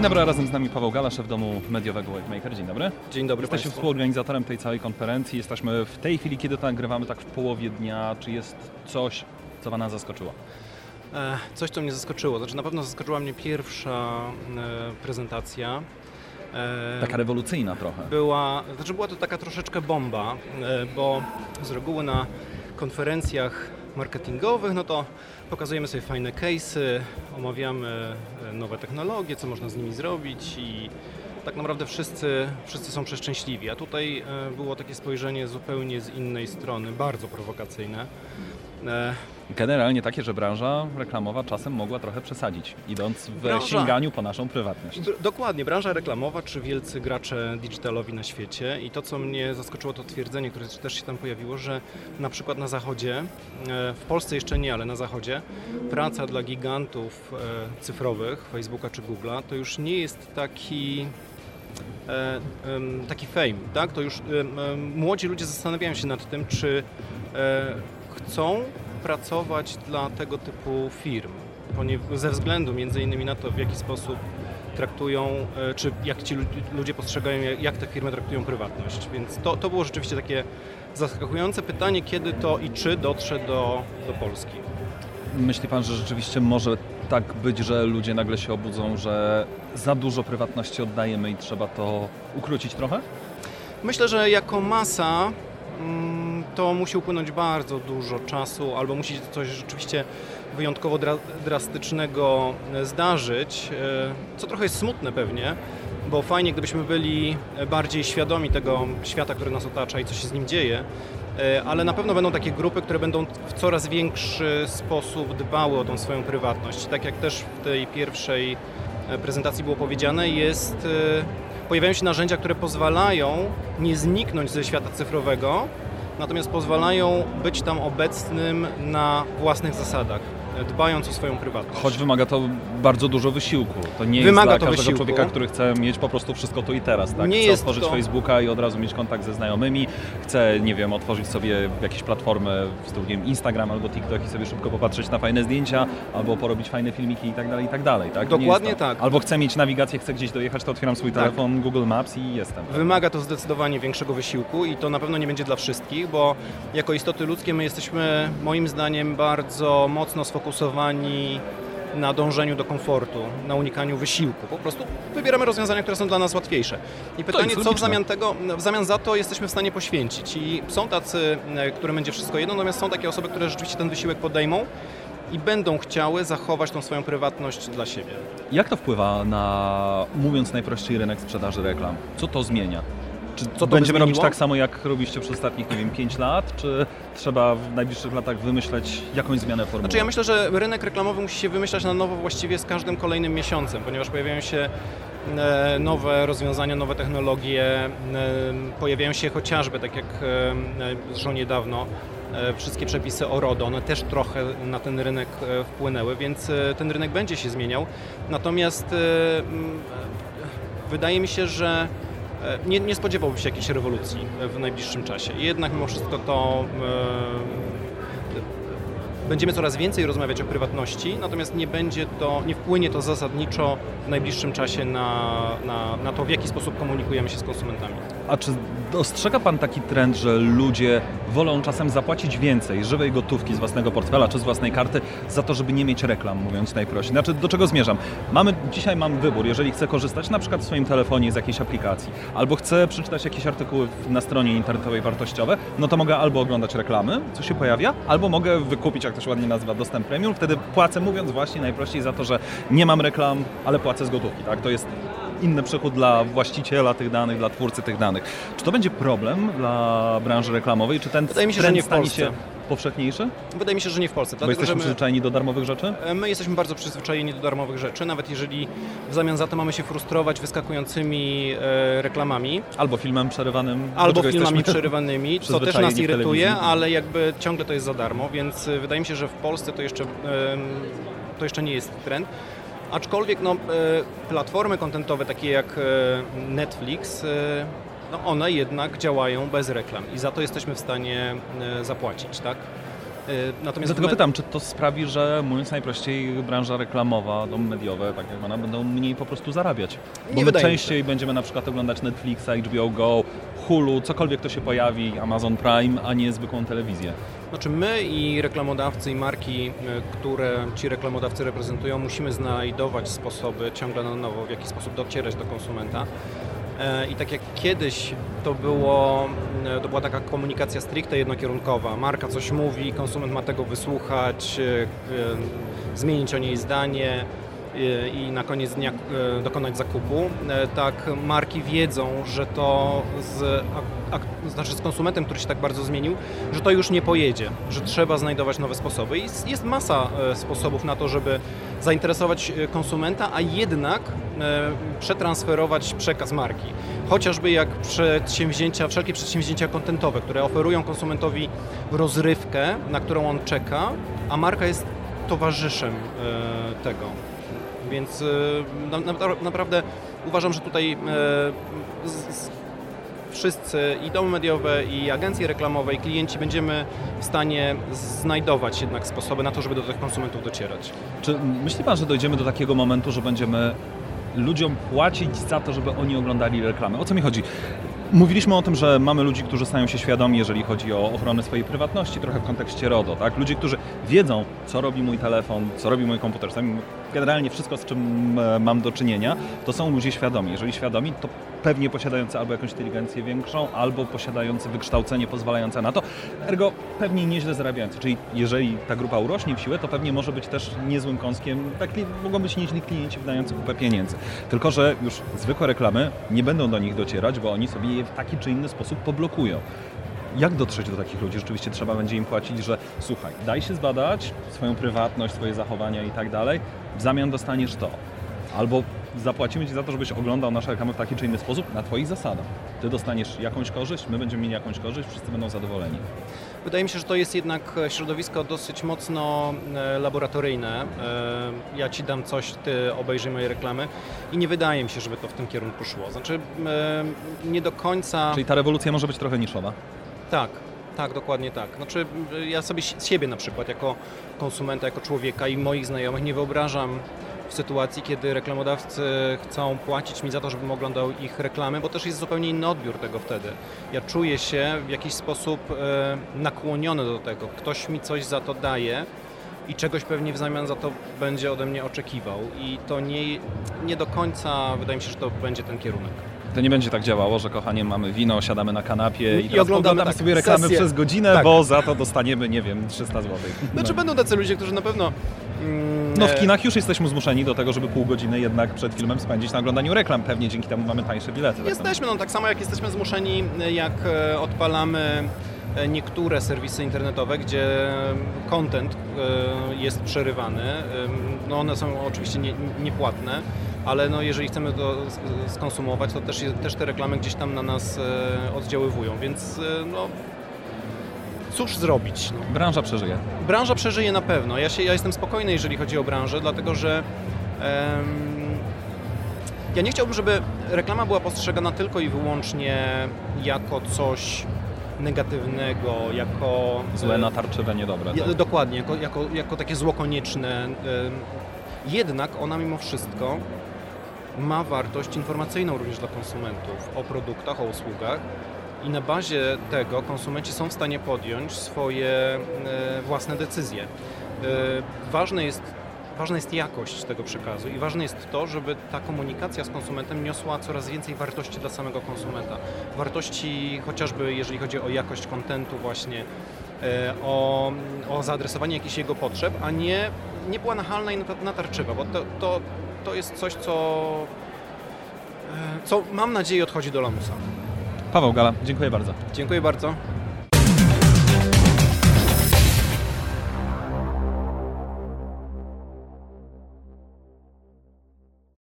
Dzień dobry, razem z nami Paweł Gala, szef domu mediowego Wavemaker. Dzień dobry. Dzień dobry Jesteście Państwu. współorganizatorem tej całej konferencji. Jesteśmy w tej chwili, kiedy to nagrywamy, tak w połowie dnia. Czy jest coś, co Pana zaskoczyło? E, Coś, co mnie zaskoczyło. Znaczy, na pewno zaskoczyła mnie pierwsza e, prezentacja. E, Taka rewolucyjna trochę. była, znaczy była to taka troszeczkę bomba, bo z reguły na konferencjach marketingowych, no to pokazujemy sobie fajne case'y, omawiamy e, nowe technologie, co można z nimi zrobić i tak naprawdę wszyscy, wszyscy są przeszczęśliwi. A tutaj e, było takie spojrzenie zupełnie z innej strony, bardzo prowokacyjne. E, Generalnie takie, że branża reklamowa czasem mogła trochę przesadzić, idąc w Branża- sięganiu po naszą prywatność. D- Dokładnie, branża reklamowa czy wielcy gracze digitalowi na świecie i to co mnie zaskoczyło to twierdzenie, które też się tam pojawiło, że na przykład na zachodzie, e, w Polsce jeszcze nie, ale na zachodzie praca dla gigantów e, cyfrowych, Facebooka czy Google'a to już nie jest taki taki fame, tak? To już młodzi ludzie zastanawiają się nad tym, czy chcą pracować dla tego typu firm, ze względu między innymi na to, w jaki sposób traktują, e, czy jak ci lu- ludzie postrzegają, jak- te firmy traktują prywatność. Więc to, to było rzeczywiście takie zaskakujące pytanie, kiedy to i czy dotrze do, do Polski. Myśli Pan, że rzeczywiście może tak być, że ludzie nagle się obudzą, że za dużo prywatności oddajemy i trzeba to ukrócić trochę? Myślę, że jako masa to musi upłynąć bardzo dużo czasu, albo musi coś rzeczywiście wyjątkowo dra- drastycznego e, zdarzyć, e, co trochę jest smutne pewnie, bo fajnie gdybyśmy byli e, bardziej świadomi tego świata, który nas otacza i co się z nim dzieje, ale na pewno będą takie grupy, które będą w coraz większy sposób dbały o tą swoją prywatność. Tak jak też w tej pierwszej prezentacji było powiedziane, jest pojawiają się narzędzia, które pozwalają nie zniknąć ze świata cyfrowego, natomiast pozwalają być tam obecnym na własnych zasadach, dbając o swoją prywatność. Choć wymaga to bardzo dużo wysiłku. To nie Wymaga jest to dla każdego wysiłku. człowieka, który chce mieć po prostu wszystko tu i teraz. Tak? Nie chce jest otworzyć to- Facebooka i od razu mieć kontakt ze znajomymi, chce, nie wiem, otworzyć sobie jakieś platformy nie wiem, Instagram albo TikTok i sobie szybko popatrzeć na fajne zdjęcia, albo porobić fajne filmiki i tak dalej, i tak dalej. Tak? Dokładnie to. tak. Albo chcę mieć nawigację, chcę gdzieś dojechać, to otwieram swój Tak. telefon, Google Maps i jestem. Wymaga to zdecydowanie większego wysiłku i to na pewno nie będzie dla wszystkich, bo jako istoty ludzkie my jesteśmy moim zdaniem bardzo mocno sfokusowani na dążeniu do komfortu, na unikaniu wysiłku. Po prostu wybieramy rozwiązania, które są dla nas łatwiejsze. I pytanie, co w zamian tego, w zamian za to jesteśmy w stanie poświęcić. I są tacy, e, którym będzie wszystko jedno, natomiast są takie osoby, które rzeczywiście ten wysiłek podejmą i będą chciały zachować tą swoją prywatność dla siebie. Jak to wpływa na, mówiąc najprościej, rynek sprzedaży reklam? Co to zmienia? Czy to będziemy robić tak samo, jak robiliście przez ostatnich, nie wiem, 5 lat, czy trzeba w najbliższych latach wymyśleć jakąś zmianę formuły? Znaczy ja myślę, że rynek reklamowy musi się wymyślać na nowo właściwie z każdym kolejnym miesiącem, ponieważ pojawiają się e, nowe rozwiązania, nowe technologie, e, pojawiają się chociażby, tak jak e, zresztą niedawno, wszystkie przepisy o RODO, one też trochę na ten rynek wpłynęły, więc ten rynek będzie się zmieniał. Natomiast wydaje mi się, że nie, nie spodziewałbym się jakiejś rewolucji w najbliższym czasie. Jednak mimo wszystko to e, będziemy coraz więcej rozmawiać o prywatności, natomiast nie będzie to, nie wpłynie to zasadniczo w najbliższym czasie na, na, na to, w jaki sposób komunikujemy się z konsumentami. A czy dostrzega Pan taki trend, że ludzie wolą czasem zapłacić więcej żywej gotówki z własnego portfela czy z własnej karty za to, żeby nie mieć reklam, mówiąc najprościej? Znaczy, do czego zmierzam? Mamy, dzisiaj mam wybór, jeżeli chcę korzystać na przykład w swoim telefonie z jakiejś aplikacji, albo chcę przeczytać jakieś artykuły na stronie internetowej wartościowe, no to mogę albo oglądać reklamy, co się pojawia, albo mogę wykupić, jak to się ładnie nazywa, dostęp premium, wtedy płacę, mówiąc właśnie najprościej za to, że nie mam reklam, ale płacę z gotówki, tak? To jest inny przychód dla właściciela tych danych, dla twórcy tych danych. Czy to będzie problem dla branży reklamowej? Czy ten Wydaje mi się, że trend nie w stanie Polsce. się powszechniejszy? Wydaje mi się, że nie w Polsce, Bo dlatego jesteśmy że my, przyzwyczajeni do darmowych rzeczy? my jesteśmy bardzo przyzwyczajeni do darmowych rzeczy, nawet jeżeli w zamian za to mamy się frustrować wyskakującymi e, reklamami, Albo filmem przerywanym. albo filmami przerywanymi, co też nas irytuje, ale jakby ciągle to jest za darmo, więc y, wydaje mi się, że w Polsce to jeszcze, em, to jeszcze nie jest trend. Aczkolwiek no, e, platformy kontentowe takie jak e, Netflix, e, no one jednak działają bez reklam i za to jesteśmy w stanie zapłacić, tak? Y, Natomiast Dlatego pytam, czy to sprawi, że mówiąc najprościej, branża reklamowa, domy mediowe, tak jak ona, będą mniej po prostu zarabiać? Bo Nie my częściej będziemy na przykład oglądać Netflixa, HBO Go, Hulu, cokolwiek to się pojawi, Amazon Prime, a nie zwykłą telewizję. Znaczy my i reklamodawcy i marki, y, które ci reklamodawcy reprezentują, musimy znajdować sposoby ciągle na nowo, w jaki sposób docierać do konsumenta. E, I tak jak kiedyś to, było, e, to była taka komunikacja stricte jednokierunkowa. Marka coś mówi, konsument ma tego wysłuchać, e, e, zmienić o niej zdanie i na koniec dnia e, dokonać zakupu. E, Tak marki wiedzą, że to z, znaczy z konsumentem, który się tak bardzo zmienił, że to już nie pojedzie, że trzeba znajdować nowe sposoby. I jest, masa e, sposobów na to, żeby zainteresować konsumenta, a jednak przetransferować przekaz marki. Chociażby jak przedsięwzięcia, wszelkie przedsięwzięcia kontentowe, które oferują konsumentowi rozrywkę, na którą on czeka, a marka jest towarzyszem tego. Więc e, na, na, naprawdę uważam, że tutaj e, z, z, wszyscy i domy mediowe, i agencje reklamowe, i klienci będziemy w stanie znajdować jednak sposoby na to, żeby do tych konsumentów docierać. Czy myśli Pan, że dojdziemy do takiego momentu, że będziemy ludziom płacić za to, żeby oni oglądali reklamy? O co mi chodzi? Mówiliśmy o tym, że mamy ludzi, którzy stają się świadomi, jeżeli chodzi o ochronę swojej prywatności, trochę w kontekście RODO, tak? Ludzie, którzy wiedzą, co robi mój telefon, co robi mój komputer, sami- generalnie wszystko, z czym e, mam do czynienia, to są ludzie świadomi. Jeżeli świadomi, to pewnie posiadający albo jakąś inteligencję większą, albo posiadający wykształcenie pozwalające na to, ergo pewnie nieźle zarabiający. Czyli jeżeli ta grupa urośnie w siłę, to pewnie może być też niezłym kąskiem, tak mogą być nieźli klienci wydający kupę pieniędzy. Tylko, że już zwykłe reklamy nie będą do nich docierać, bo oni sobie je w taki czy inny sposób poblokują. Jak dotrzeć do takich ludzi? Rzeczywiście trzeba będzie im płacić, że słuchaj, daj się zbadać swoją prywatność, swoje zachowania i tak dalej, w zamian dostaniesz to. Albo zapłacimy Ci za to, żebyś oglądał nasze reklamy w taki czy inny sposób na Twoich zasadach. Ty dostaniesz jakąś korzyść, my będziemy mieli jakąś korzyść, wszyscy będą zadowoleni. Wydaje mi się, że to jest jednak środowisko dosyć mocno e, laboratoryjne. E, Ja ci dam coś, ty obejrzyj moje reklamy i nie wydaje mi się, żeby to w tym kierunku szło. Znaczy e, nie do końca... Czyli ta rewolucja może być trochę niszowa. Tak, tak, dokładnie tak. Znaczy, ja sobie si- siebie na przykład jako konsumenta, jako człowieka i moich znajomych nie wyobrażam w sytuacji, kiedy reklamodawcy chcą płacić mi za to, żebym oglądał ich reklamy, bo też jest zupełnie inny odbiór tego wtedy. Ja czuję się w jakiś sposób e, nakłoniony do tego. Ktoś mi coś za to daje i czegoś pewnie w zamian za to będzie ode mnie oczekiwał. I to nie, nie do końca wydaje mi się, że to będzie ten kierunek. To nie będzie tak działało, że kochanie, mamy wino, siadamy na kanapie i, I oglądamy, tak, sobie reklamy sesję. przez godzinę, Tak. bo za to dostaniemy, nie wiem, 300 zł. Znaczy będą tacy ludzie, którzy na pewno... mm, No w e, kinach już jesteśmy zmuszeni do tego, żeby pół godziny jednak przed filmem spędzić na oglądaniu reklam. Pewnie dzięki temu mamy tańsze bilety. Jesteśmy, no tak samo jak jesteśmy zmuszeni, jak e, odpalamy e, niektóre serwisy internetowe, gdzie content e, jest przerywany. No one są oczywiście nie- niepłatne, ale no jeżeli chcemy to skonsumować, to też, też te reklamy gdzieś tam na nas e, oddziaływują, więc e, no cóż zrobić? No. Branża przeżyje. Branża przeżyje na pewno. Ja, się, ja jestem spokojny, jeżeli chodzi o branżę, dlatego że em, ja nie chciałbym, żeby reklama była postrzegana tylko i wyłącznie jako coś negatywnego, jako Złe, e, natarczywe, niedobre. Tak. Dokładnie, jako, jako, jako takie zło konieczne. Jednak ona mimo wszystko ma wartość informacyjną również dla konsumentów o produktach, o usługach i na bazie tego konsumenci są w stanie podjąć swoje e, własne decyzje. E, Ważne jest, ważna jest jakość tego przekazu i ważne jest to, żeby ta komunikacja z konsumentem niosła coraz więcej wartości dla samego konsumenta. Wartości chociażby jeżeli chodzi o jakość kontentu właśnie, e, o, o zaadresowanie jakichś jego potrzeb, a nie, nie była nachalna i nata- natarczywa, bo to, to, to jest coś, co, e, co mam nadzieję odchodzi do lamusa. Paweł Gala, dziękuję bardzo. Dziękuję bardzo.